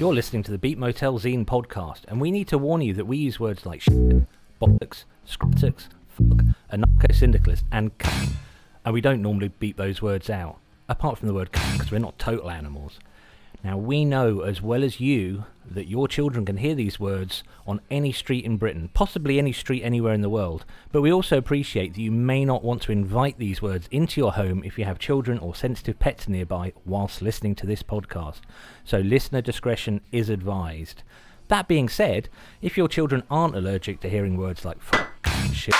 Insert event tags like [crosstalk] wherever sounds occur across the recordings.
You're listening to the Beat Motel Zine podcast, and we need to warn you that we use words like shit, bollocks, scrotix, fuck, anarcho-syndicalist, and cunt, and we don't normally beat those words out, apart from the word cunt, because we're not total animals. Now, we know as well as you that your children can hear these words on any street in Britain, possibly any street anywhere in the world, but we also appreciate that you may not want to invite these words into your home if you have children or sensitive pets nearby whilst listening to this podcast. So, listener discretion is advised. That being said, if your children aren't allergic to hearing words like fuck, shit,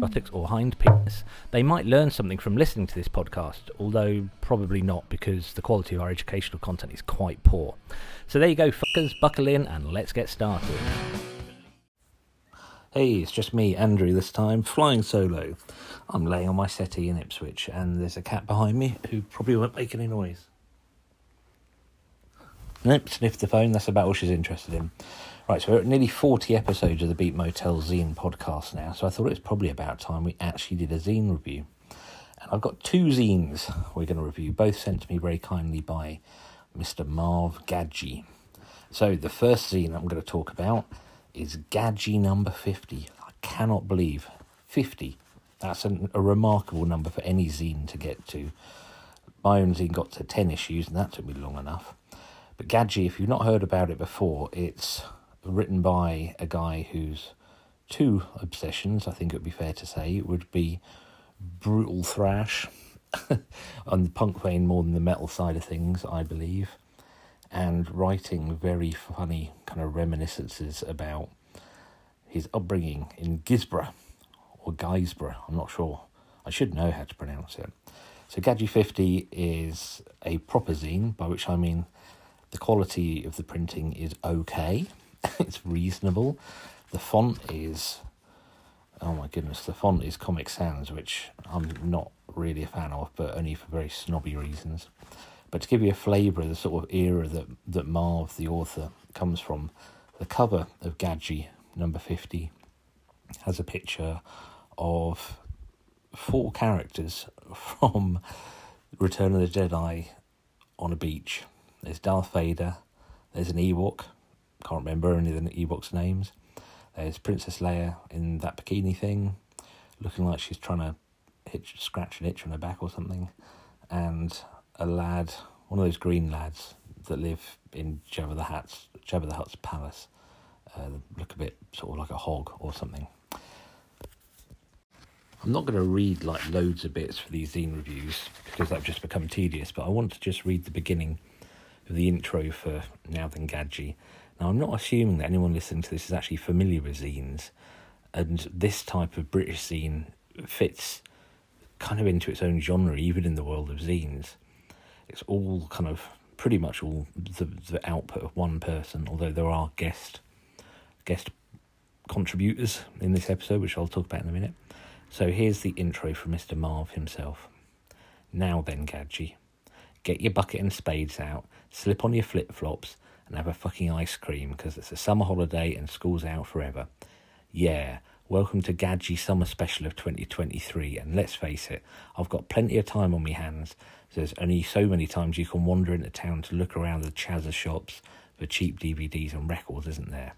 buttocks, or hind penis, they might learn something from listening to this podcast, although probably not because the quality of our educational content is quite poor. So there you go, fuckers, buckle in and let's get started. Hey, it's just me, Andrew, this time, flying solo. I'm laying on my settee in Ipswich, and there's a cat behind me who probably won't make any noise. Nope, sniffed the phone. That's about all she's interested in. Right, so we're at nearly 40 episodes of the Beat Motel Zine podcast now, so I thought it was probably about time we actually did a zine review. And I've got two zines we're going to review, both sent to me very kindly by Mr. Marv Gadgie. So the first zine I'm going to talk about is Gadgie number 50. I cannot believe 50. That's an, a remarkable number for any zine to get to. My own zine got to 10 issues, and that took me long enough. But Gadgie, if you've not heard about it before, it's written by a guy whose two obsessions, I think it would be fair to say, would be brutal thrash [laughs] on the punk vein more than the metal side of things, I believe, and writing very funny kind of reminiscences about his upbringing in Gisborough or Guisborough, I'm not sure. I should know how to pronounce it. So Gadgie 50 is a proper zine, by which I mean the quality of the printing is okay. [laughs] it's reasonable. The font is, oh my goodness, the font is Comic Sans, which I'm not really a fan of, but only for very snobby reasons. But to give you a flavour of the sort of era that, that Marv, the author, comes from, the cover of Gadgie number 50 has a picture of four characters [laughs] from Return of the Jedi on a beach there's Darth Vader. There's an Ewok. Can't remember any of the Ewok's names. There's Princess Leia in that bikini thing, looking like she's trying to hitch, scratch an itch on her back or something. And a lad, one of those green lads that live in Jabba the Hutt's Jabba the Hutt's palace, uh, look a bit sort of like a hog or something. I'm not going to read like loads of bits for these zine reviews because that have just become tedious, but I want to just read the beginning of the intro for Now Then Gadgie. Now, I'm not assuming that anyone listening to this is actually familiar with zines, and this type of British zine fits kind of into its own genre, even in the world of zines. It's all kind of pretty much all the, the output of one person, although there are guest guest contributors in this episode, which I'll talk about in a minute. So here's the intro from Mr. Marv himself. Now then, Gadgie. Get your bucket and spades out, slip on your flip flops, and have a fucking ice cream because it's a summer holiday and school's out forever. Yeah, welcome to Gadgie Summer Special of 2023. And let's face it, I've got plenty of time on my hands. So there's only so many times you can wander into town to look around the Chazza shops for cheap DVDs and records, isn't there?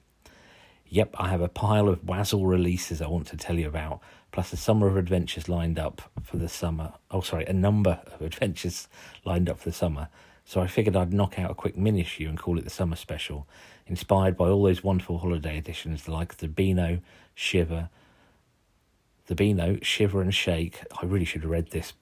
Yep, I have a pile of Wazzle releases I want to tell you about, plus a summer of adventures lined up for the summer. Oh, sorry, a number of [laughs] adventures lined up for the summer. So I figured I'd knock out a quick mini issue and call it the summer special, inspired by all those wonderful holiday editions like the Beano, Shiver, the Beano, Shiver and Shake. I really should have read this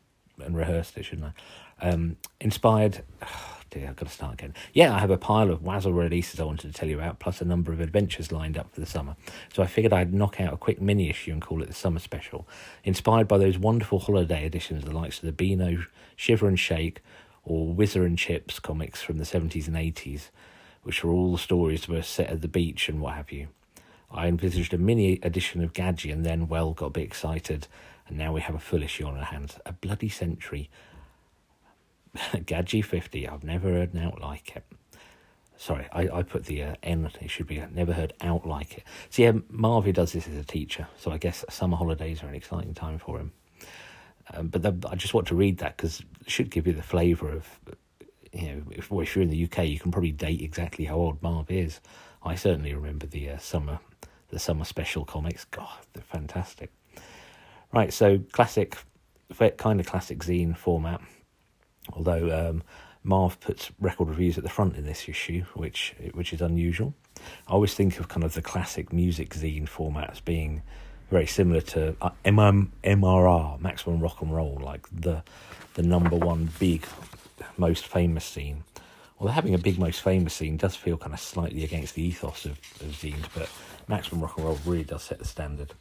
and rehearsed it, shouldn't I? Um, inspired. [sighs] dear, I've got to start again. Yeah, I have a pile of Wazzle releases I wanted to tell you about, plus a number of adventures lined up for the summer. So I figured I'd knock out a quick mini issue and call it the summer special, inspired by those wonderful holiday editions, the likes of the Beano, Shiver and Shake, or Whizzer and Chips comics from the 70s and 80s, which were all stories that were set at the beach and what have you. I envisaged a mini edition of Gadgie and then, well, got a bit excited, and now we have a full issue on our hands. A bloody century [laughs] Gadgie 50, I've never heard an out like it. Sorry, I, I put the uh, N, it should be never heard out like it. So yeah, Marvy does this as a teacher, so I guess summer holidays are an exciting time for him. Um, but I just want to read that because it should give you the flavour of you know, if, if you're in the UK, you can probably date exactly how old Marv is. I certainly remember the uh, summer, the summer special comics. God, they're fantastic. Right, so classic, kind of classic zine format. Although um, Marv puts record reviews at the front in this issue, which which is unusual. I always think of kind of the classic music zine format as being very similar to uh, MM, MRR, Maximum Rock and Roll, like the the number one big, most famous scene. Well, having a big, most famous scene does feel kind of slightly against the ethos of, of zines, but Maximum Rock and Roll really does set the standard.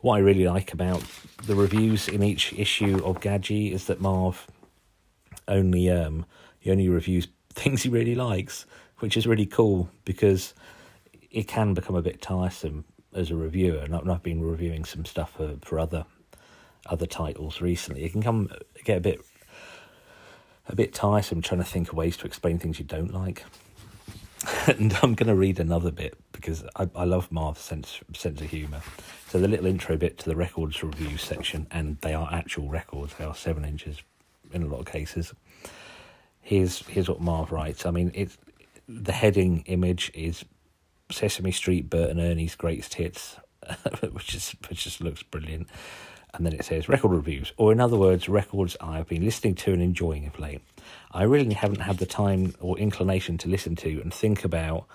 What I really like about the reviews in each issue of Gadgie is that Marv only um, he only reviews [laughs] things he really likes, which is really cool because it can become a bit tiresome as a reviewer. And I've been reviewing some stuff for, for other other titles recently. It can come get a bit a bit tiresome trying to think of ways to explain things you don't like. [laughs] and I'm going to read another bit because I, I love Marv's sense sense of humour. So the little intro bit to the records review section, and they are actual records. They are seven inches in a lot of cases. Here's here's what Marv writes. I mean, it's the heading image is Sesame Street, Bert and Ernie's greatest hits, [laughs] which is which just looks brilliant. And then it says record reviews, or in other words, records I have been listening to and enjoying of late. I really haven't had the time or inclination to listen to and think about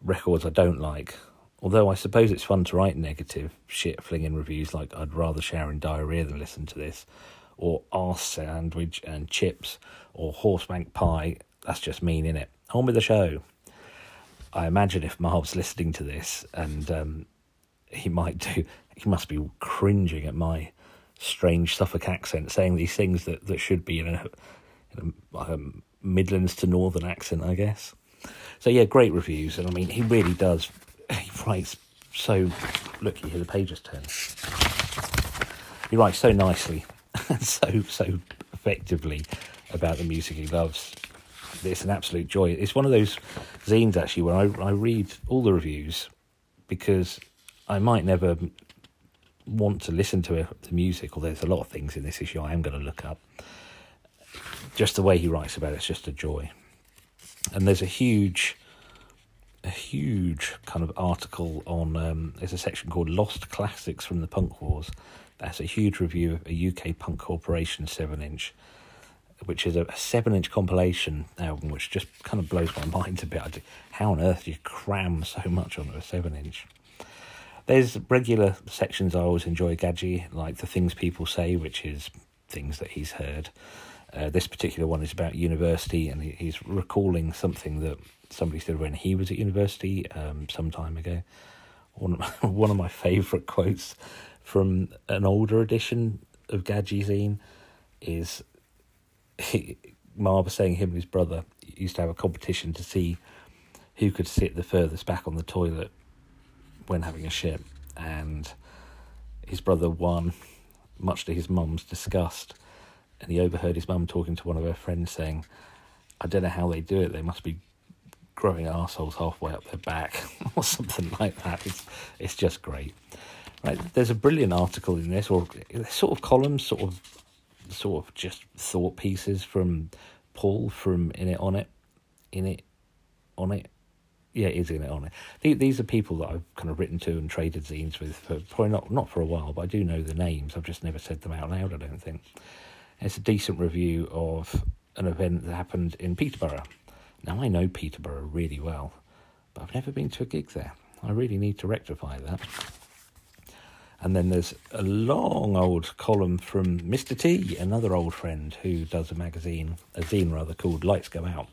records I don't like. Although I suppose it's fun to write negative shit flinging reviews like I'd rather shower in diarrhea than listen to this, or arse sandwich and chips, or horsebank pie. That's just mean, innit? On with the show. I imagine if Marv's listening to this, and um, he might do, he must be cringing at my strange Suffolk accent, saying these things that, that should be in a, in a um, Midlands to Northern accent, I guess. So yeah, great reviews, and I mean, he really does. He writes so. Look, here the pages turn. He writes so nicely, [laughs] so so effectively about the music he loves it's an absolute joy. It's one of those zines actually where I, I read all the reviews because I might never want to listen to the music, or there's a lot of things in this issue I am going to look up. Just the way he writes about it, it's just a joy. And there's a huge, a huge kind of article on. Um, there's a section called "Lost Classics from the Punk Wars." That's a huge review of a UK punk corporation seven-inch which is a seven inch compilation album, which just kind of blows my [laughs] mind a bit. How on earth do you cram so much onto a seven inch? There's regular sections I always enjoy, Gadgie, like the things people say, which is things that he's heard. Uh, this particular one is about university, and he, he's recalling something that somebody said when he was at university um, some time ago. One, [laughs] one of my favourite quotes from an older edition of Gadgie Zine is was saying him and his brother used to have a competition to see who could sit the furthest back on the toilet when having a shit, and his brother won, much to his mum's disgust. And he overheard his mum talking to one of her friends saying, "I don't know how they do it. They must be growing assholes halfway up their back, [laughs] or something like that." It's it's just great. Right, there's a brilliant article in this, or sort of columns, sort of sort of just thought pieces from Paul from In It On It, In It On It. Yeah, it is in it on it. These are people that I've kind of written to and traded zines with for probably not not for a while, but I do know the names. I've just never said them out loud. I don't think. It's a decent review of an event that happened in Peterborough. Now I know Peterborough really well, but I've never been to a gig there. I really need to rectify that. And then there's a long old column from Mr. T, another old friend who does a magazine, a zine rather, called Lights Go Out.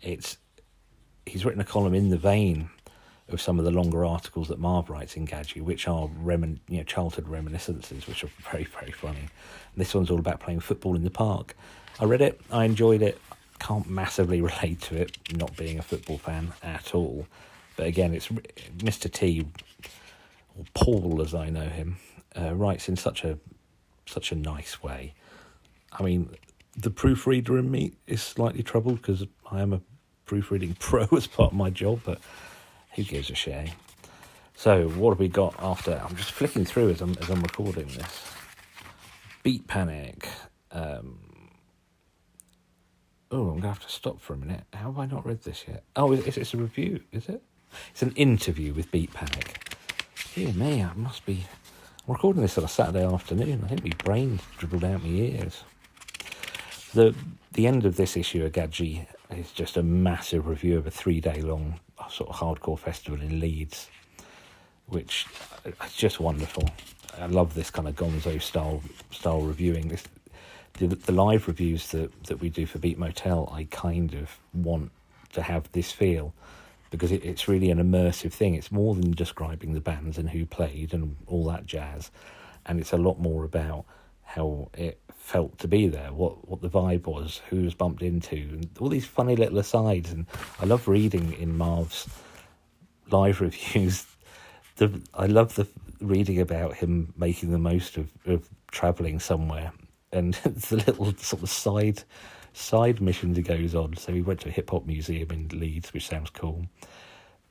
It's he's written a column in the vein of some of the longer articles that Marv writes in Gadgie, which are remin- you know, childhood reminiscences, which are very, very funny. And this one's all about playing football in the park. I read it, I enjoyed it. Can't massively [laughs] relate to it, not being a football fan at all. But again, it's Mr. T or Paul as I know him, uh, writes in such a such a nice way. I mean, the proofreader in me is slightly troubled because I am a proofreading [laughs] pro as part of my job, but who gives a shit? So, what have we got after? I'm just flicking through as I'm as I'm recording this. Beat Panic. Um, Oh, I'm going to have to stop for a minute. How have I not read this yet? Oh, it's, it's a review, is it? It's an interview with Beat Panic. Dear me, I must be. I'm recording this on a Saturday afternoon. I think my brain's dribbled out my ears. The the end of this issue of Gadgie is just a massive review of a three day long sort of hardcore festival in Leeds, which uh, is just wonderful. I love this kind of Gonzo style style reviewing. This the, the live reviews that, that we do for Beat Motel, I kind of want to have this feel because it, it's really an immersive thing. It's more than describing the bands and who played and all that jazz, and it's a lot more about how it felt to be there, what what the vibe was, who was bumped into, and all these funny little asides. And I love reading in Marv's live [laughs] reviews. The I love the reading about him making the most of, of traveling somewhere and [laughs] the little sort of side side missions he goes on. So he went to a hip hop museum in Leeds, which sounds cool,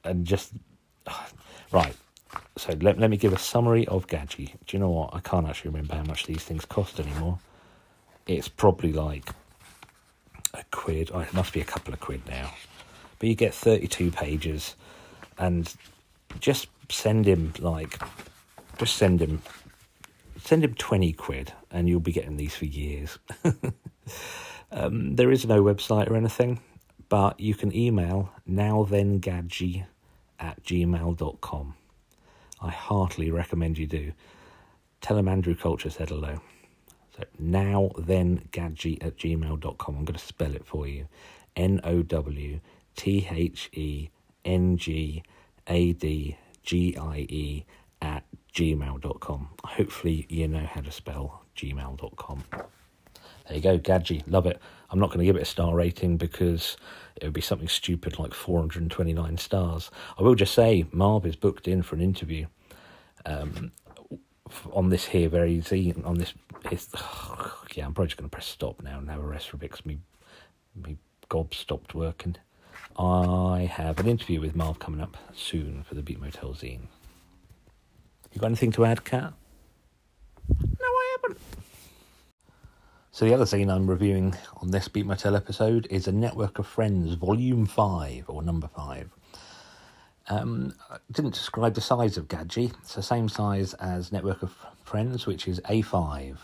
and just [sighs] right. So let let me give a summary of Gadgie. Do you know what? I can't actually remember how much these things cost anymore. It's probably like a quid. Oh, it must be a couple of quid now. But you get thirty-two pages, and just send him like, just send him send him 20 quid and you'll be getting these for years. [laughs] um, there is no website or anything, but you can email nowthengadgie at gmail.com. I heartily recommend you do. Tell him Andrew Culture said hello. So nowthengadgie at gmail.com. I'm going to spell it for you. N O W T H E N G A D G I E at gmail.com. Hopefully, you know how to spell gmail.com. There you go, Gadgie. Love it. I'm not going to give it a star rating because it would be something stupid like 429 stars. I will just say, Marv is booked in for an interview um, on this here very zine. On this, it's, [sighs] yeah, I'm probably just going to press stop now and have a rest for a bit because me, me gob stopped working. I have an interview with Marv coming up soon for the Beat Motel zine. You got anything to add, Kat? No, I haven't. So the other scene I'm reviewing on this Beat Motel episode is a Network of Friends Volume Five or Number Five. Um, I didn't describe the size of Gadgie. It's the same size as Network of Friends, which is A5.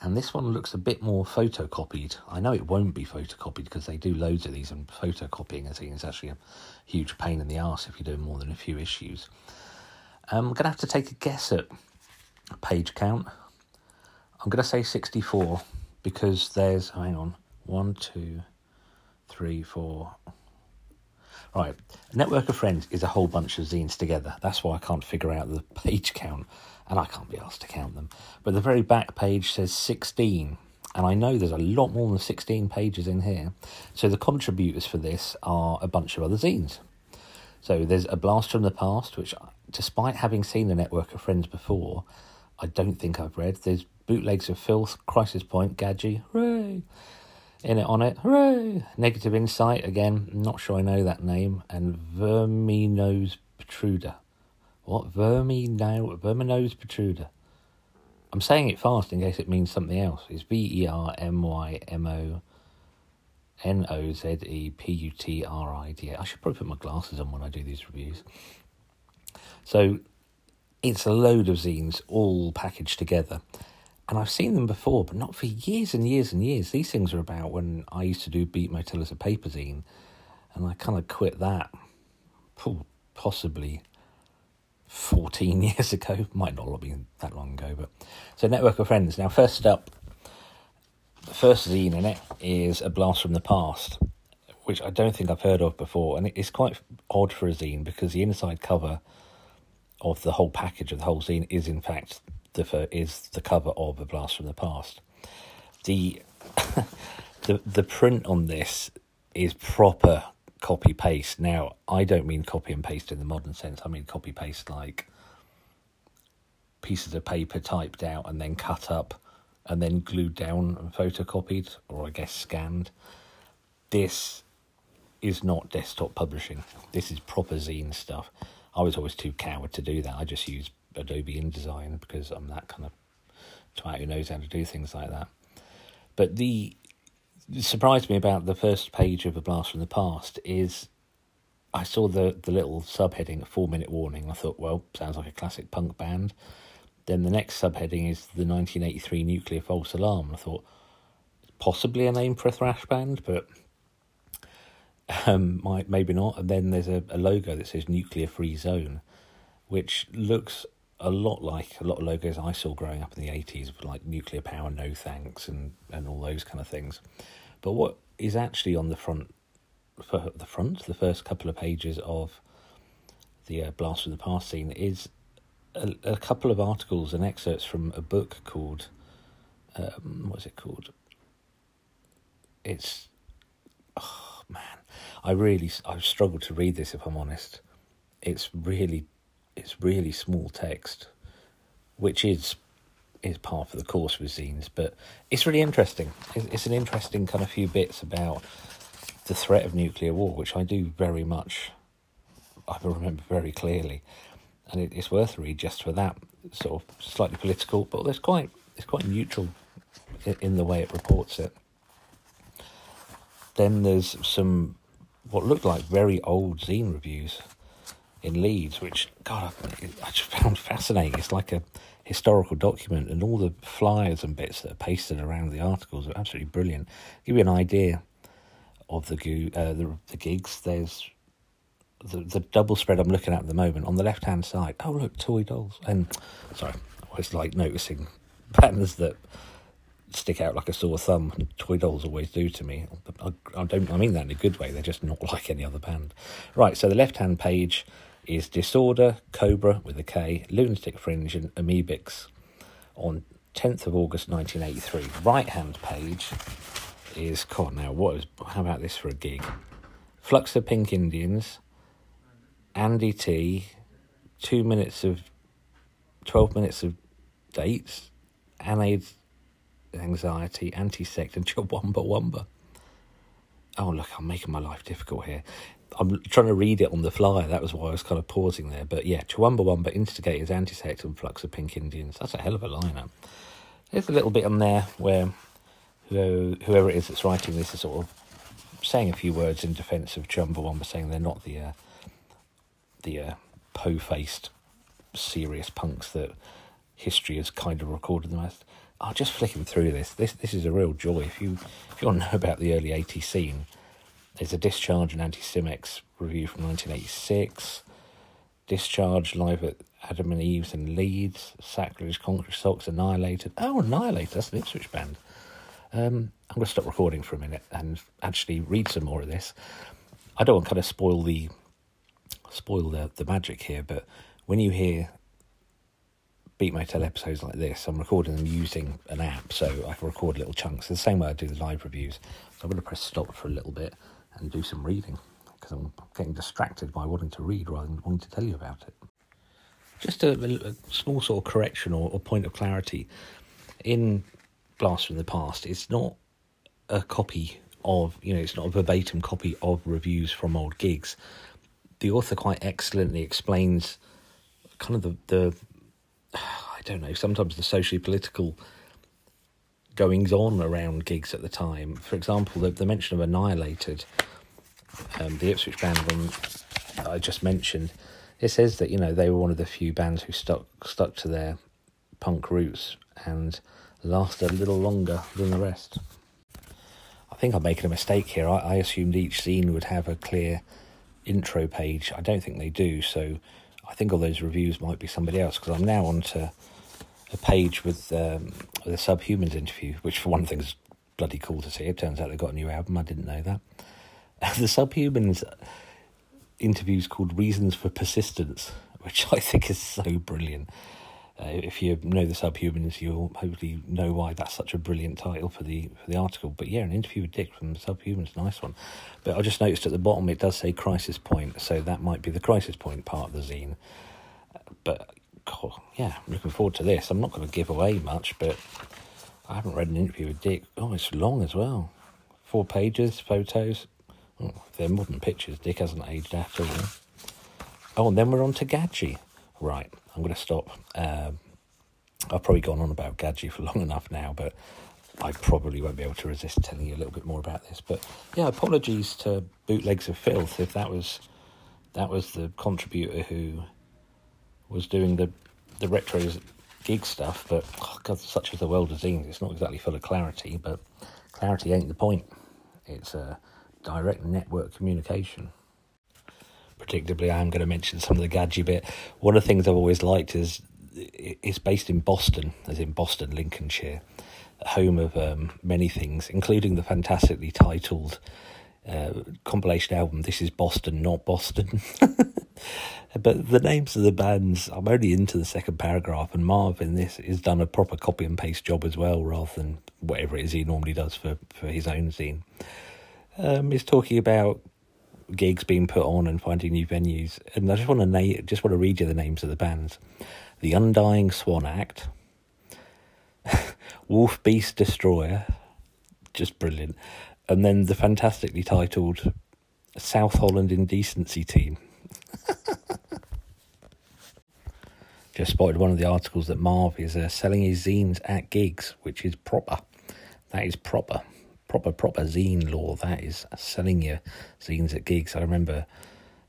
And this one looks a bit more photocopied. I know it won't be photocopied because they do loads of these, and photocopying a scene is actually a huge pain in the arse if you're doing more than a few issues. Um, I'm going to have to take a guess at page count. I'm going to say 64 because there's, hang on, one, two, three, four. Right, Network of Friends is a whole bunch of zines together. That's why I can't figure out the [laughs] page count, and I can't be asked to count them. But the very back page says 16, and I know there's a lot more than 16 pages in here. So the contributors for this are a bunch of other zines. So there's a blast from the past, which, despite having seen the network of friends before, I don't think I've read. There's bootlegs of filth, crisis point, Gadgie, hooray! In it on it, hooray! Negative insight again. Not sure I know that name. And Verminose Protruder. What Vermino Verminose Protruder? I'm saying it fast in case it means something else. It's V E R M Y M O N O Z E P U T R I D A. I should probably put my glasses on when I do these reviews. So it's a load of zines all packaged together. And I've seen them before, but not for years and years and years. These things are about when I used to do Beat Motel as a paper zine, and I kind of quit that possibly 14 [laughs] years ago. Might not have been that long ago, but so Network of Friends. Now, first up, the first zine in it is A Blast from the Past, which I don't think I've heard of before. And it's quite odd for a zine because the inside cover of the whole package of the whole zine is, in fact, the is the cover of A Blast from the Past. The [laughs] the the print on this is proper copy paste. Now, I don't mean copy and paste in the modern sense. I mean copy paste like pieces of paper typed out and then cut up and then glued down and photocopied, or I guess scanned. This is not desktop publishing. This is proper zine stuff. I was always too coward to do that. I just use Adobe InDesign because I'm that kind of twat who knows how to do things like that. But the surprised me about the first page of A Blast from the Past is I saw the, the little subheading, four minute warning. I thought, well, sounds like a classic punk band. Then the next subheading is the 1983 Nuclear False Alarm. I thought, possibly a name for a thrash band, but um, might maybe not. And then there's a, a logo that says Nuclear Free Zone, which looks a lot like a lot of logos I saw growing up in the 80s, like nuclear power, no thanks, and, and all those kind of things. But what is actually on the front, for the front, the first couple of pages of the uh, Blast from the Past scene is a, a, couple of articles and excerpts from a book called, um, what's it called? It's, oh man, I really, I've struggled to read this if I'm honest. It's really it's really small text, which is is part of the course with zines, but it's really interesting. It's an interesting kind of few bits about the threat of nuclear war, which I do very much, I remember very clearly, and it, it's worth a read just for that sort of slightly political, but it's quite it's quite neutral in, in the way it reports it. Then there's some what looked like very old zine reviews in Leeds, which God I just found fascinating. It's like a historical document, and all the flyers and bits that are pasted around the articles are absolutely brilliant. Give you an idea of the uh, the, the gigs. There's the the double spread I'm looking at at the moment on the left hand side. Oh look, toy dolls, and sorry, I was like noticing [laughs] patterns that stick out like a sore thumb. Toy dolls always do to me. I, I don't. I mean that in a good way. They're just not [laughs] like any other band. Right. So the left hand page is Disorder, Cobra with a K, Lunatic Fringe, and Amebix on 10th of August 1983. Right hand page is, God, now what is, how about this for a gig? Flux of Pink Indians, Andy T, two minutes of, 12 minutes of dates, Annie Anxiety, Anti Sect, and Chumbawamba Wamba. Oh, look, I'm making my life difficult here. I'm trying to read it on the fly. That was why I was kind of pausing there. But yeah, Chumbawamba instigators, anti-sect, and flux of pink Indians. That's a hell of a lineup. There's a little bit on there where whoever it is that's writing this is sort of saying a few words in defence of Chumbawamba, saying they're not the uh, the uh, po-faced serious punks that history has kind of recorded them as. I'll just flicking through this. This this is a real joy. If you if you want to know about the early 80s scene, there's a Discharge and Anticimex review from 1986. Discharge live at Adam and Eve's in Leeds. Sacrilege, Concrete Socks, Annihilated. Oh, Annihilated, that's an Ipswich band. Um, I'm going to stop recording for a minute and actually read some more of this. I don't want to kind of spoil the spoil the, the magic here, but when you hear Beat Motel episodes like this, I'm recording them using an app, so I can record little chunks. the same way I do the live reviews. So I'm going to press stop for a little bit and do some reading because I'm getting distracted by wanting to read rather than wanting to tell you about it. Just a, a small sort of correction or, or, point of clarity. In Blast from the Past, it's not a copy of, you know, it's not a verbatim copy of reviews from old gigs. The author quite excellently explains kind of the, the I don't know, sometimes the socially political goings on around gigs at the time. For example, the, the mention of Annihilated, um, the Ipswich band I just mentioned, it says that you know they were one of the few bands who stuck stuck to their punk roots and lasted a little longer than the rest. I think I'm making a mistake here. I, I assumed each zine would have a clear intro page. I don't think they do, so I think all those reviews might be somebody else because I'm now on to a page with, um, a Subhumans interview, which for one thing is bloody cool to see. It turns out they've got a new album. I didn't know that. [laughs] the Subhumans interviews called Reasons for Persistence, which I think is so brilliant. Uh, if you know the Subhumans, you'll hopefully know why that's such a brilliant title for the for the article. But yeah, an interview with Dick from Subhumans, nice one. But I just noticed at the bottom it does say Crisis Point, so that might be the Crisis Point part of the zine. But God, yeah, I'm looking forward to this. I'm not going to give away much, but I haven't read an interview with Dick. Oh, it's long as well. Four pages, photos. Oh, they're modern pictures. Dick hasn't aged at all. Oh, and then we're on to Gadgie. Right, I'm going to stop. Um, I've probably gone on about Gadgie for [laughs] long enough now, but I probably won't be able to resist telling you a little bit more about this. But yeah, apologies to Bootlegs of Filth if that was that was the contributor who was doing the the retro gig stuff. But oh God, such as the world of zines, it's not exactly full of clarity. But clarity ain't the point. It's a direct network communication. Predictably, I am going to mention some of the Gadgie bit. One of the things I've always liked is it's based in Boston, as in Boston, Lincolnshire home of um, many things, including the fantastically titled uh, compilation album "This Is Boston, Not Boston." [laughs] but the names of the bands, I'm only into the second paragraph, and Marv in this has done a proper copy and paste job as well, rather than whatever it is he normally does for, for his own scene. Um, he's talking about gigs being put on and finding new venues, and I just want to na- just want to read you the names of the bands: the Undying Swan Act. [laughs] Wolf Beast Destroyer, just brilliant. And then the fantastically titled South Holland Indecency Team. [laughs] just spotted one of the articles that Marv is uh, selling his zines at gigs, which is proper. That is proper. Proper, proper zine law. That is selling your zines at gigs. I remember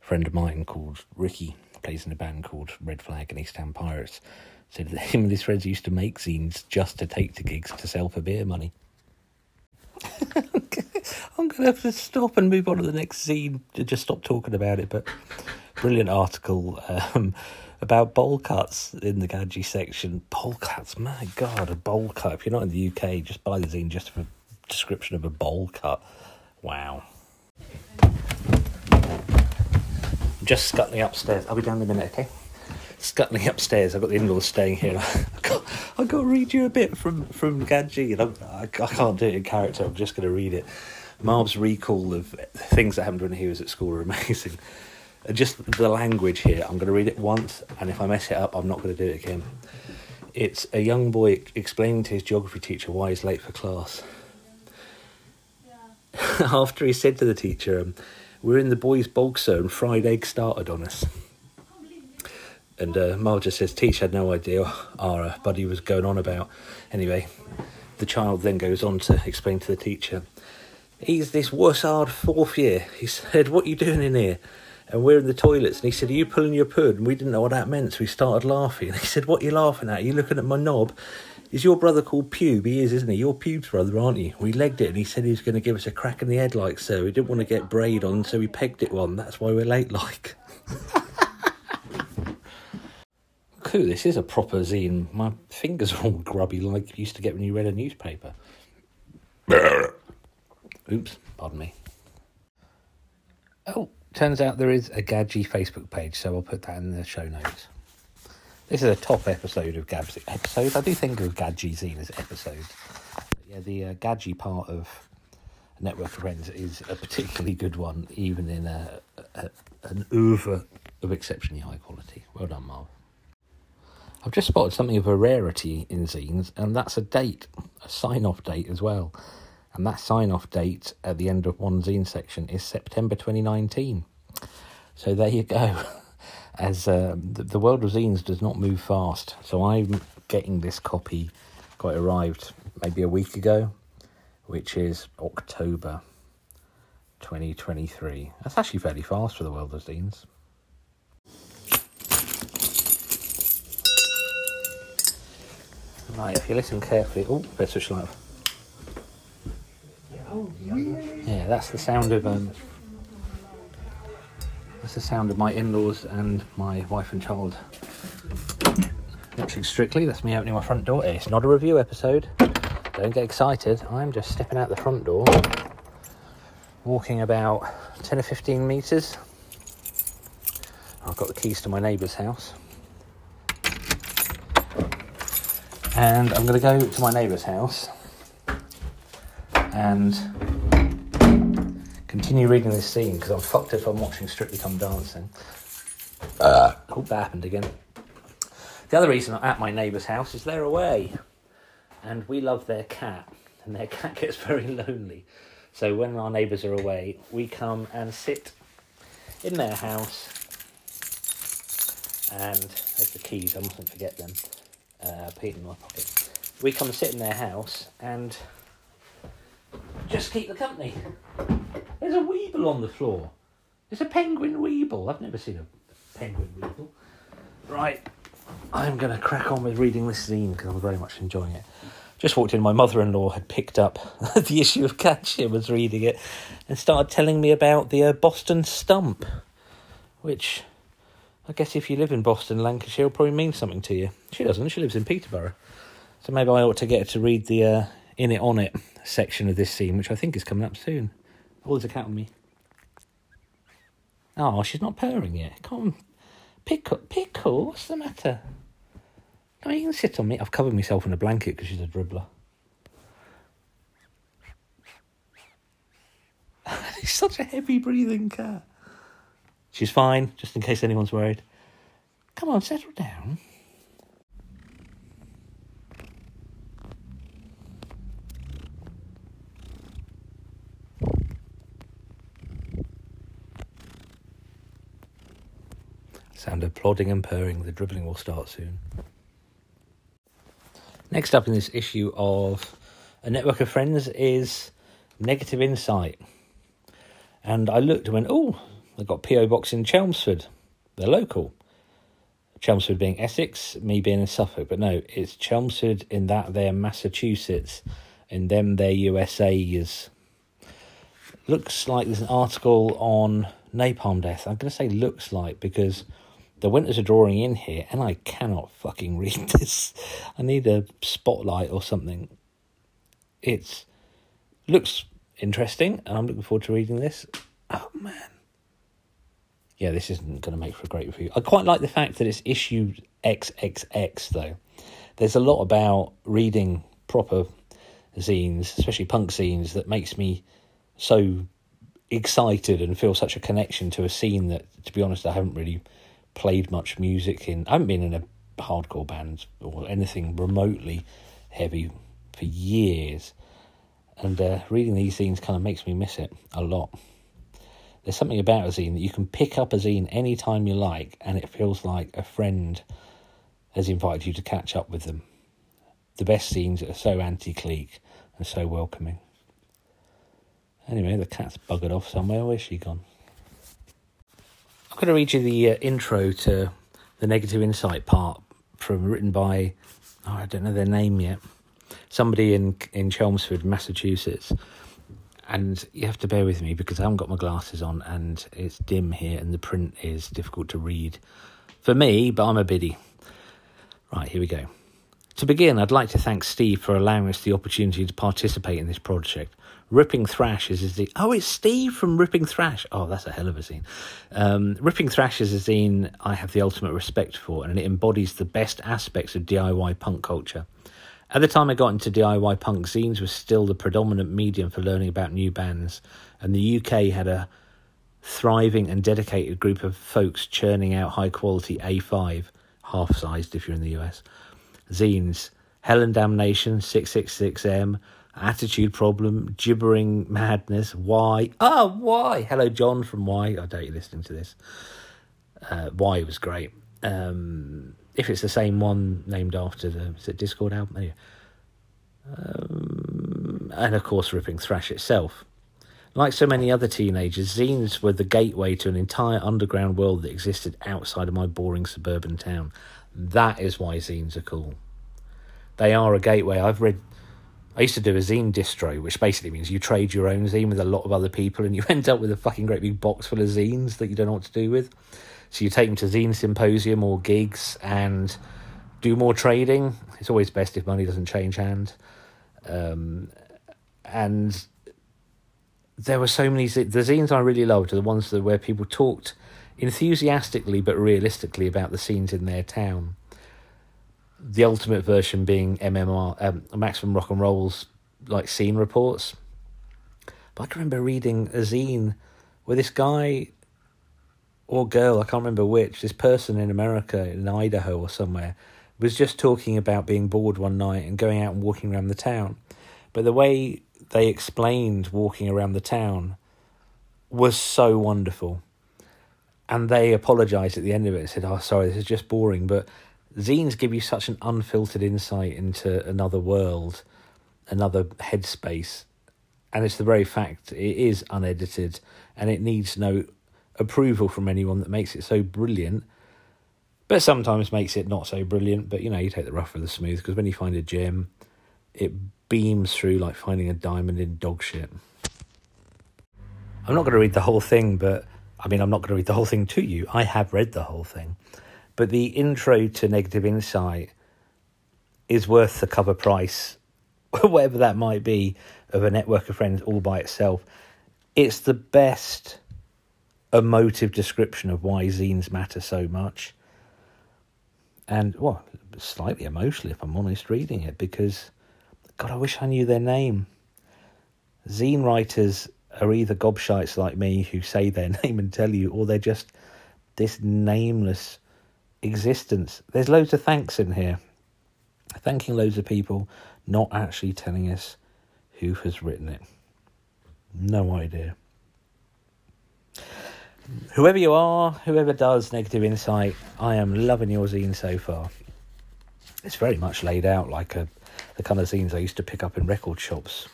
a friend of mine called Ricky plays in a band called Red Flag and East Ham Pirates said that him and his friends used to make zines just to take to gigs to sell for beer money. [laughs] I'm going to have to stop and move on to the next zine to just stop talking about it. But brilliant article um, about bowl cuts in the Gadgie section. Bowl cuts, my God, a bowl cut. If you're not in the UK, just buy the zine just for description of a bowl cut. Wow. Just scuttling upstairs. I'll be down in a minute, okay? scuttling upstairs. I've got the in-laws staying here. I've got, I've got to read you a bit from from Gadgie, and I'm, I, I can't do it in character. I'm just going to read it. Marv's recall of things that happened when he was at school are amazing. [laughs] Just the language here. I'm going to read it once, and if I mess it up, I'm not going to do it again. It's a young boy explaining to his geography teacher why he's late for class. [laughs] After he said to the teacher, um, "We're in the boys' bulk zone. Fried egg started on us." And uh, says, Teach had no idea our buddy was going on about. Anyway, the child then goes on to explain to the teacher, He's this wussard fourth year. He said, What are you doing in here? And we're in the toilets. And he said, Are you pulling your pud? And we didn't know what that meant. So we started laughing. And [laughs] he said, What are you laughing at? Are you looking at my knob? Is your brother called Pube? He is, isn't he? You're Pube's brother, aren't you? We legged it and he said he was going to give us a crack in the head like so. We didn't want to get braid on, so we pegged it one. That's why we're late like. [laughs] cool, this is a proper zine. My fingers are all grubby like you used to get when you read a newspaper. [coughs] Oops, pardon me. Oh, turns out there is a Gadgie Facebook page, so I'll put that in the show notes. This is a top episode of Gab's episodes. I do think of Gadgie zine as episodes. But yeah, the uh, Gadgie part of Network of Friends is a particularly good one, even in a, a an oeuvre of exceptionally high quality. Well done, Marv. I've just spotted something of a rarity in zines, and that's a date, a sign off date as well. And that sign off date at the end of one zine section is September 2019. So there you go. [laughs] As uh, the, the world of zines does not move fast, so I'm getting this copy, got arrived maybe a week ago, which is October 2023. That's actually fairly fast for the world of zines. Right, if you listen carefully. Oh, let's switch light off. Yeah, that's the sound of um. That's the sound of my in-laws and my wife and child. Watching Strictly, that's me opening my front door. It's not a review episode. Don't get excited. I'm just stepping out the front door, walking about 10 or 15 metres. I've got the keys to my neighbour's house. and I'm going to go to my neighbour's house and continue reading this scene because I'm fucked if I'm watching Strictly Come Dancing. Uh, hope that happened again. The other reason I'm at my neighbour's house is they're away and we love their cat and their [laughs] cat gets very lonely. So when our neighbours are away, we come and sit in their house and there's the keys, I mustn't forget them uh, Pete in my pocket. we come and sit in their house and just keep the company. There's a weeble on the floor. It's a penguin weeble. I've never seen a penguin weeble. Right, I'm going to crack on with reading this zine because I'm very much enjoying it. Just walked in, my mother in law had picked up [laughs] the issue of Catch and was reading it and started telling me about the uh, Boston Stump, which I guess if you live in Boston, Lancashire, will probably mean something to you. She doesn't, she lives in Peterborough. So maybe I ought to get her to read the uh, In It On It section of this scene, which I think is coming up soon. Oh, there's a cat on me. Oh, she's not purring yet. Come on. Pickle, Pickle, what's the matter? No, you can sit on me. I've covered myself in a blanket because she's a dribbler. [laughs] She's such a heavy breathing cat. She's fine, just in case anyone's worried. Come on, settle down. Sound of plodding and purring. The dribbling will start soon. Next up in this issue of A Network of Friends is Negative Insight. And I looked and went, oh, they've got P.O. Box in Chelmsford. They're local. Chelmsford being Essex, me being in Suffolk. But no, it's Chelmsford in that they're Massachusetts, in them they're USA's. Looks like there's an article on napalm death. I'm going to say looks like because the winters are drawing in here and I cannot fucking read [laughs] this. I need a spotlight or something. It's looks interesting and I'm looking forward to reading this. Oh man. Yeah, this isn't going to make for a great review. I quite like the fact that it's issue XXX though. There's a lot about reading proper zines, especially punk zines, that makes me so excited and feel such a connection to a scene that, to be honest, I haven't really played much music in. I haven't been in a hardcore band or anything remotely heavy for years, and uh, reading these zines kind of makes me miss it a lot. There's something about a zine that you can pick up a zine anytime you like, and it feels like a friend has invited you to catch up with them. The best zines are so anti-clique and so welcoming. Anyway, the cat's buggered off somewhere. Where's she gone? I'm going to read you the uh, intro to the negative insight part from written by oh, I don't know their name yet. Somebody in in Chelmsford, Massachusetts. And you have to bear with me because I haven't got my glasses on and it's dim here and the print is difficult to read for me, but I'm a biddy. Right, here we go. To begin, I'd like to thank Steve for allowing us the opportunity to participate in this project. Ripping Thrash is zine. Oh, it's Steve from Ripping Thrash. Oh, that's a hell of a zine. Um, Ripping Thrash is a zine I have the ultimate respect for, and it embodies the best aspects of DIY punk culture. At the time I got into DIY punk, zines was still the predominant medium for learning about new bands, and the UK had a thriving and dedicated group of folks churning out high quality A5, half sized if you're in the US, zines. Hell and Damnation, 666M, Attitude Problem, Gibbering Madness, Why? Oh, Why? Hello, John from Why. I doubt you're listening to this. Uh, Why was great. Um, if it's the same one named after the is it Dischord album, anyway. um, and of course, Ripping Thrash itself. Like so many other teenagers, zines were the gateway to an entire underground world that existed outside of my boring suburban town. That is why zines are cool. They are a gateway. I've read I used to do a zine distro, which basically means you trade your own zine with a lot of other people and you [laughs] end up with a fucking great big box full of zines that you don't know what to do with. So you take them to zine symposium or gigs and do more trading. It's always best if money doesn't change hand. Um, and there were so many the zines I really loved are the ones that where people talked enthusiastically but realistically about the scenes in their town the ultimate version being MMR, um, Maximum Rock and Roll's like scene reports. But I can remember reading a zine where this guy or girl, I can't remember which, this person in America, in Idaho or somewhere, was just talking about being bored one night and going out and walking around the town. But the way they explained walking around the town was so wonderful. And they apologized at the end of it and said, Oh, sorry, this is just boring. But zines give you such an unfiltered insight into another world, another headspace, and it's the very fact it is unedited and it needs no approval from anyone that makes it so brilliant. But sometimes makes it not so brilliant. But you know, you take the rough with the smooth because when you find a gem, it beams through like finding a diamond in dog shit. I'm not going to read the whole thing, but I mean, I'm not going to read the whole thing to you. I have read the whole thing. But the intro to Negative Insight is worth the cover price, [laughs] whatever that might be, of a network of friends all by itself. It's the best emotive description of why zines matter so much. And, well, slightly emotional if I'm honest reading it because, God, I wish I knew their name. Zine writers are either gobshites like me who say their [laughs] name and tell you, or they're just this nameless existence. There's loads of thanks in here. Thanking loads of people, not actually telling us who has written it. No idea. Whoever you are, whoever does Negative Insight, I am loving your zine so far. It's very much laid out like a the kind of zines I used to pick up in record shops.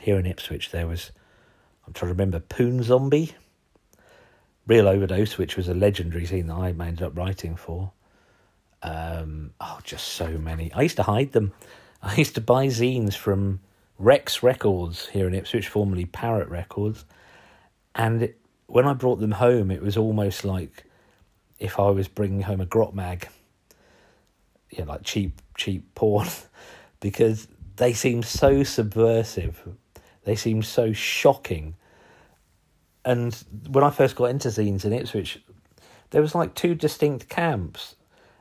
Here in Ipswich, there was, I'm trying to remember, Poon Zombie, Real Overdose, which was a legendary zine that I ended up writing for. Um, oh, just so many. I used to hide them. [laughs] I used to buy zines from Rex Records here in Ipswich, formerly Parrot Records, and it, when I brought them home, it was almost like if I was bringing home a grot mag, yeah, like cheap, cheap porn, [laughs] because they seem so subversive, they seem so shocking. And when I first got into zines in Ipswich, there was like two distinct camps.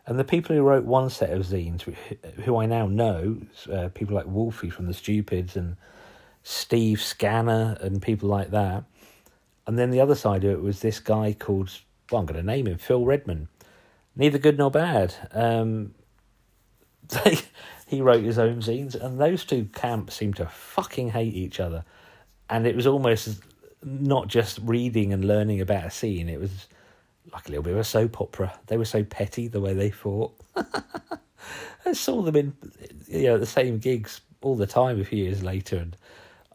And the people who wrote one set of zines, who I now know, uh, people like Wolfie from the Stupids and Steve Scanner and people like that, and then the other side of it was this guy called, well, I'm going to name him, Phil Redman. Neither good nor bad. Um, [laughs] they, he wrote his own zines, and those two camps seemed to fucking hate each other. And it was almost not just reading and learning about a scene, it was like a little bit of a soap opera. They were so petty the way they fought. [laughs] I saw them in you know the same gigs all the time a few years later, and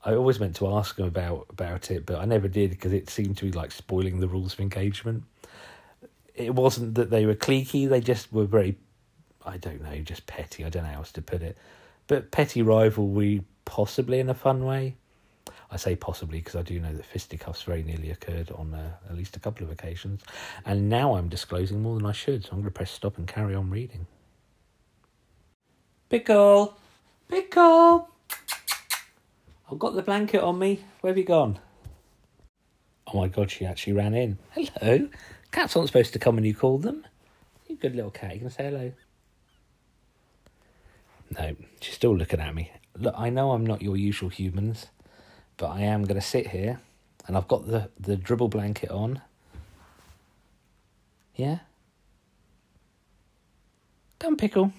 I always meant to ask them about about it, but I never did because it seemed to be like spoiling the rules of engagement. It wasn't that they were cliquey; they just were very, I don't know, just petty. I don't know how else to put it, but petty rivalry, possibly in a fun way. I say possibly because I do know that fisticuffs very nearly occurred on uh, at least a couple of occasions, and now I'm disclosing more than I should, so I'm going to press stop and carry on reading. Pickle, pickle. I've got the blanket on me. Where have you gone? Oh my god, she actually ran in. Hello. Cats aren't supposed to come when you call them. You good little cat. You can say hello. No, she's still looking at me. Look, I know I'm not your usual humans, but I am going to sit here and I've got the, the dribble blanket on. Yeah? Come, Pickle.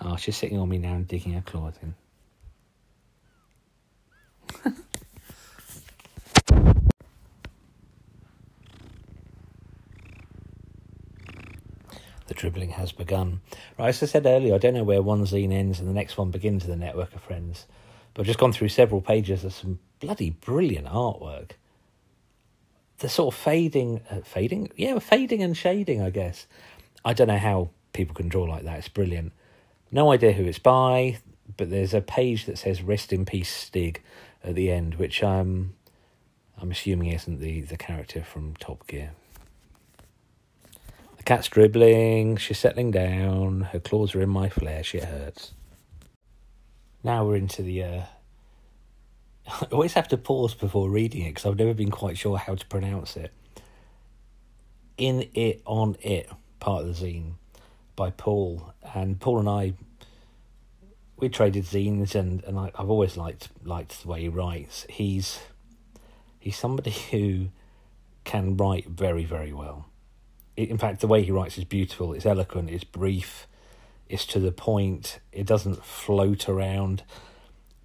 Oh, she's sitting on me now and digging her claws in. [laughs] the dribbling has begun. Right, as I said earlier, I don't know where one zine ends and the next one begins in the network of friends, but I've just gone through several pages of some bloody brilliant artwork. The sort of fading, uh, fading, yeah, fading and shading, I guess. I don't know how people can draw like that. It's brilliant. No idea who it's by, but there's a page that says "Rest in Peace, Stig" at the end, which um, I'm assuming isn't the the character from Top Gear. The cat's dribbling, she's settling down, her claws are in my flesh, it hurts. Now we're into the. Uh... [laughs] I always have to pause before reading it because I've never been quite sure how to pronounce it. In It, On It, part of the zine by Paul. And Paul and I, we traded zines and, and I, I've always liked liked the way he writes. He's he's somebody [laughs] who can write very, very well in fact, the way he writes is beautiful. It's eloquent. It's brief. It's to the point. It doesn't float around.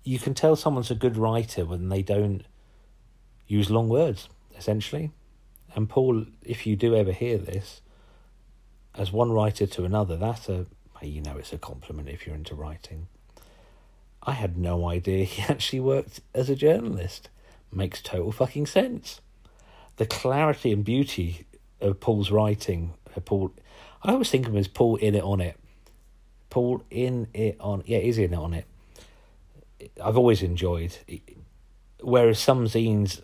You can tell someone's a good writer when they don't use long words, essentially. And Paul, if you do ever hear this, as one writer to another, that's a you know it's a compliment if you're into writing. I had no idea [laughs] he actually worked as a journalist. Makes total fucking sense. The clarity and beauty of Paul's writing, Paul, I always think of him as Paul in it on it. Paul in it on, yeah, is in it on it. I've always enjoyed. Whereas some zines,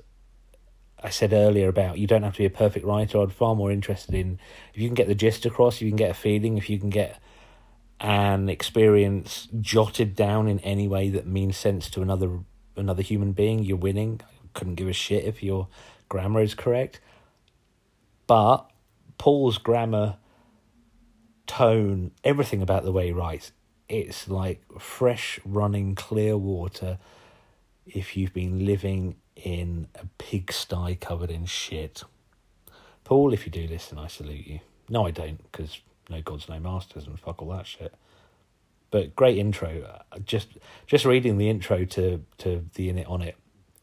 I said earlier about you don't have to be a perfect writer. I'm far more interested in if you can get the gist across, if you can get a feeling, if you can get an experience jotted down in any way that means sense to another another human being, you're winning. Couldn't give a shit if your grammar is correct. But Paul's grammar, tone, everything about the way he writes, it's like fresh running clear water if you've been living in a pigsty covered in shit. Paul, if you do listen, I salute you. No, I don't, because no gods, no masters, and fuck all that shit. But great intro. Uh, just just reading the intro to to the in it on it,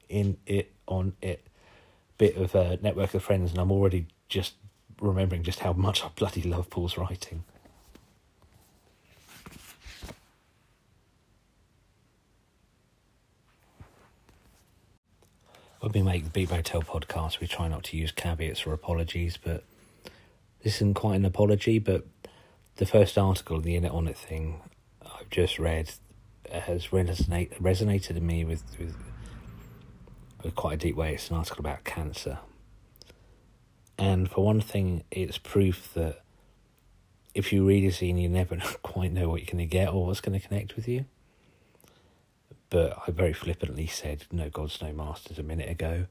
in it on it, bit of a network of friends, and I'm already just remembering just how much I bloody love Paul's writing. When we make the Beat Motel podcast, we try not to use caveats or apologies, but this isn't quite an apology, but the first article, the In It On It thing, I've just read has resonate, resonated in me with, with, with quite a deep way. It's an article about cancer. And for one thing, it's proof that if you read a zine, you never [laughs] quite know what you're going to get or what's going to connect with you. But I very flippantly said "No gods, no masters" a minute ago,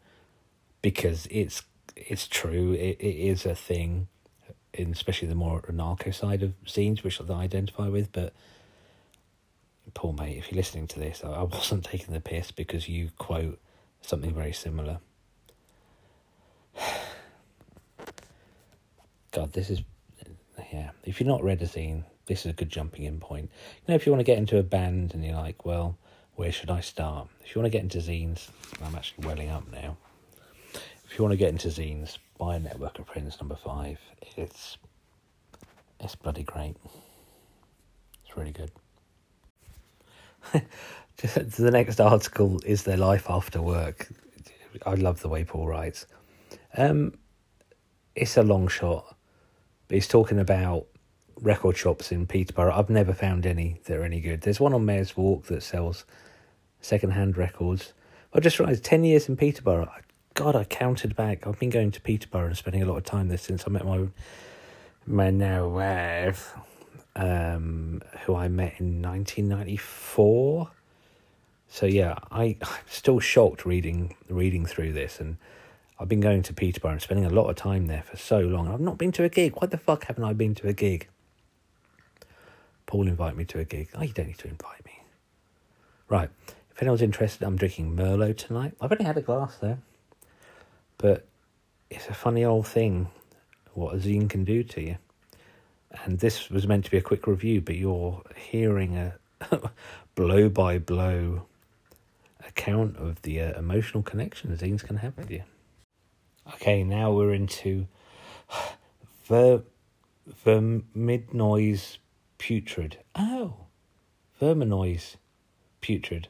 because it's it's true. It, it is a thing in especially the more anarcho side of scenes which I identify with. But Paul mate, if you're listening to this, I wasn't taking the piss because you quote something very similar. [sighs] God, this is yeah. If you're not read a zine this is a good jumping in point. You know, if you want to get into a band and you're like, well, where should I start? If you want to get into zines, I'm actually welling up now. If you want to get into zines, buy a network of friends number five. It's it's bloody great. It's really good. [laughs] the next article is their life after work. I love the way Paul writes. Um, it's a long shot, but he's talking about record shops in Peterborough. I've never found any that are any good. There's one on Mayor's Walk that sells second-hand records. I just realised ten years in Peterborough. God, I counted back. I've been going to Peterborough and spending a lot of time there since I met my my now wife, um, who I met in 1994. So yeah, I, I'm still shocked reading reading through this, and I've been going to Peterborough and spending a lot of time there for so long. I've not been to a gig. Why the fuck haven't I been to a gig? Paul invited me to a gig. Oh, you don't need to invite me. Right. If anyone's interested, I'm drinking Merlot tonight. I've only had a glass there. But it's a funny old thing what a zine can do to you. And this was meant to be a quick review, but you're hearing a blow by blow account of the uh, emotional connection zines can have with you. Okay, now we're into [sighs] ver verminoise putrid. Oh, verminoise putrid.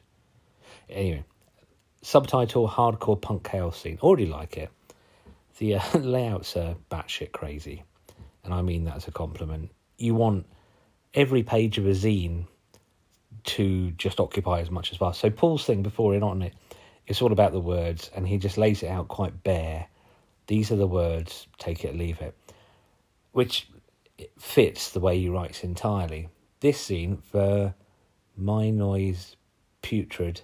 Anyway, subtitle hardcore punk chaos zine. Already like it. The uh, [laughs] layouts are batshit crazy, and I mean that as a compliment. You want every page of a zine to just occupy as much as possible. So Paul's thing before in on it, it's all about the words, and he just lays it out quite bare. These are the words, take it leave it, which fits the way he writes entirely. This scene, for my noise putrid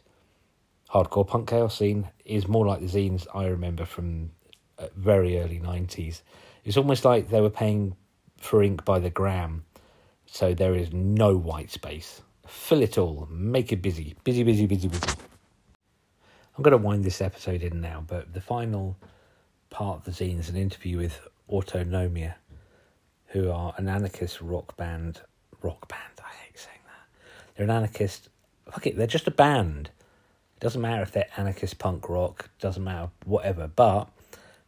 hardcore punk chaos scene is more like the zines I remember from uh, very early 90s. It's almost like they were paying for ink by the gram, so there is no white space. Fill it all, make it busy, busy, busy, busy, busy. I'm going to wind this episode in now, but the final part of the zine is an interview with Autonomia, who are an anarchist rock band. Rock band, I hate saying that. They're an anarchist. Fuck it, they're just a band it doesn't matter if they're anarchist punk rock, doesn't matter, whatever. But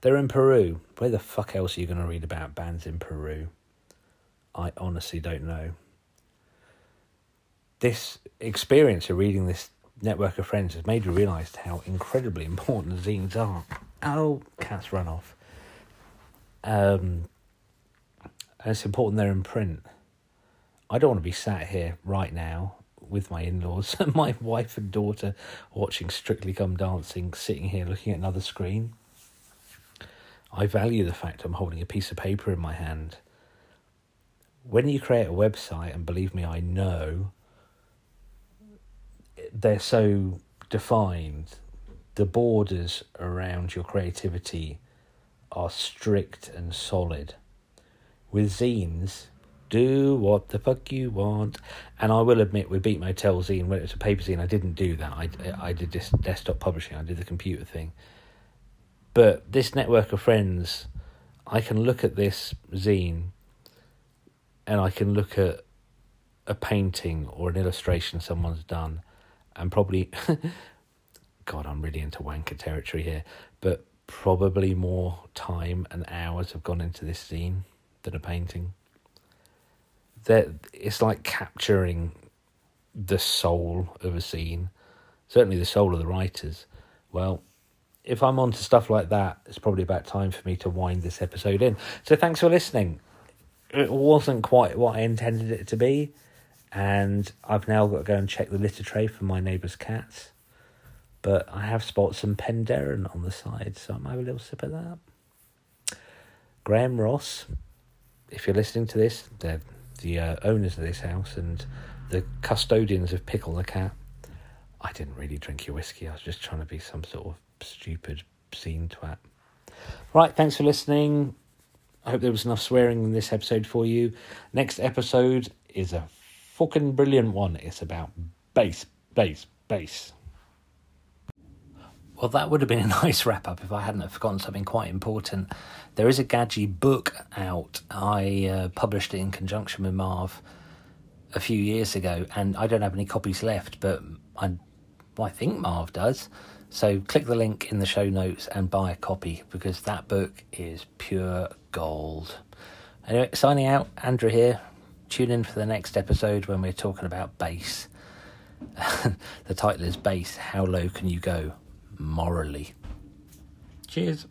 they're in Peru. Where the fuck else are you going to read about bands in Peru? I honestly don't know. This experience of reading this network of friends has made me realise how incredibly [laughs] important zines are. Oh, cats run off. Um, and it's important they're in print. I don't want to be sat here right now with my in laws [laughs] and my wife and daughter watching Strictly Come Dancing, sitting here looking at another screen. I value the fact I'm holding a piece of paper in my hand. When you create a website, and believe me, I know, they're so defined, the borders around your creativity are strict and solid. With zines, do what the fuck you want. And I will admit, with Beat Motel zine, when it was a paper zine, I didn't do that. I, I did this desktop publishing, I did the computer thing. But this network of friends, I can look at this zine and I can look at a painting or an illustration someone's done and probably, [laughs] God, I'm really into wanker territory here, but probably more time and hours have gone into this zine than a painting. That it's like capturing the soul of a scene, certainly the soul of the writers. Well, if I'm onto stuff like that, it's probably about time for me to wind this episode in. So thanks for listening. It wasn't quite what I intended it to be, and I've now got to go and check the litter tray for my neighbour's cats. But I have spotted some Penderyn on the side, so I might have a little sip of that. Graham Ross, if you're listening to this, the uh, owners of this house and the custodians of Pickle the cat. I didn't really drink your whiskey. I was just trying to be some sort of stupid scene twat. Right, thanks for listening. I hope there was enough swearing in this episode for you. Next episode is a fucking brilliant one. It's about bass, bass, bass. Well, that would have been a [laughs] nice wrap up if I hadn't have forgotten something quite important. There is a Gadgie book out. I uh, published it in conjunction with Marv a few years ago, and I don't have any copies left, but I, I think Marv does. So click the link in the show notes and buy a copy because that book is pure gold. Anyway, signing out, Andrew here. Tune in for the next episode when we're talking about bass. [laughs] the title is Bass How Low Can You Go? Morally. Cheers.